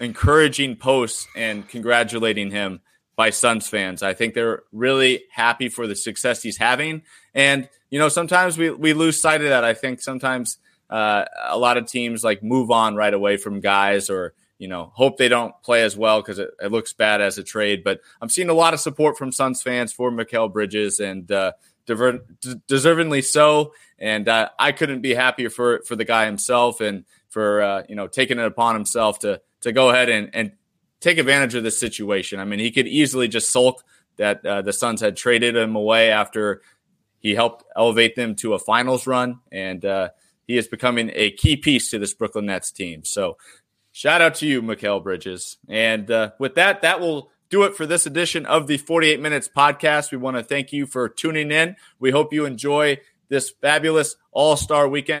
encouraging posts and congratulating him by Suns fans. I think they're really happy for the success he's having. And, you know, sometimes we, we lose sight of that. I think sometimes uh, a lot of teams like move on right away from guys or you know, hope they don't play as well because it, it, looks bad as a trade. But I'm seeing a lot of support from Suns fans for Mikal Bridges and uh, dever- d- deservingly so. And uh, I couldn't be happier for for the guy himself and for uh, you know taking it upon himself to to go ahead and and take advantage of this situation. I mean, he could easily just sulk that uh, the Suns had traded him away after he helped elevate them to a finals run, and uh, he is becoming a key piece to this Brooklyn Nets team. So, shout out to you, Mikal Bridges. And uh, with that, that will do it for this edition of the 48 Minutes podcast. We want to thank you for tuning in. We hope you enjoy this fabulous All Star weekend.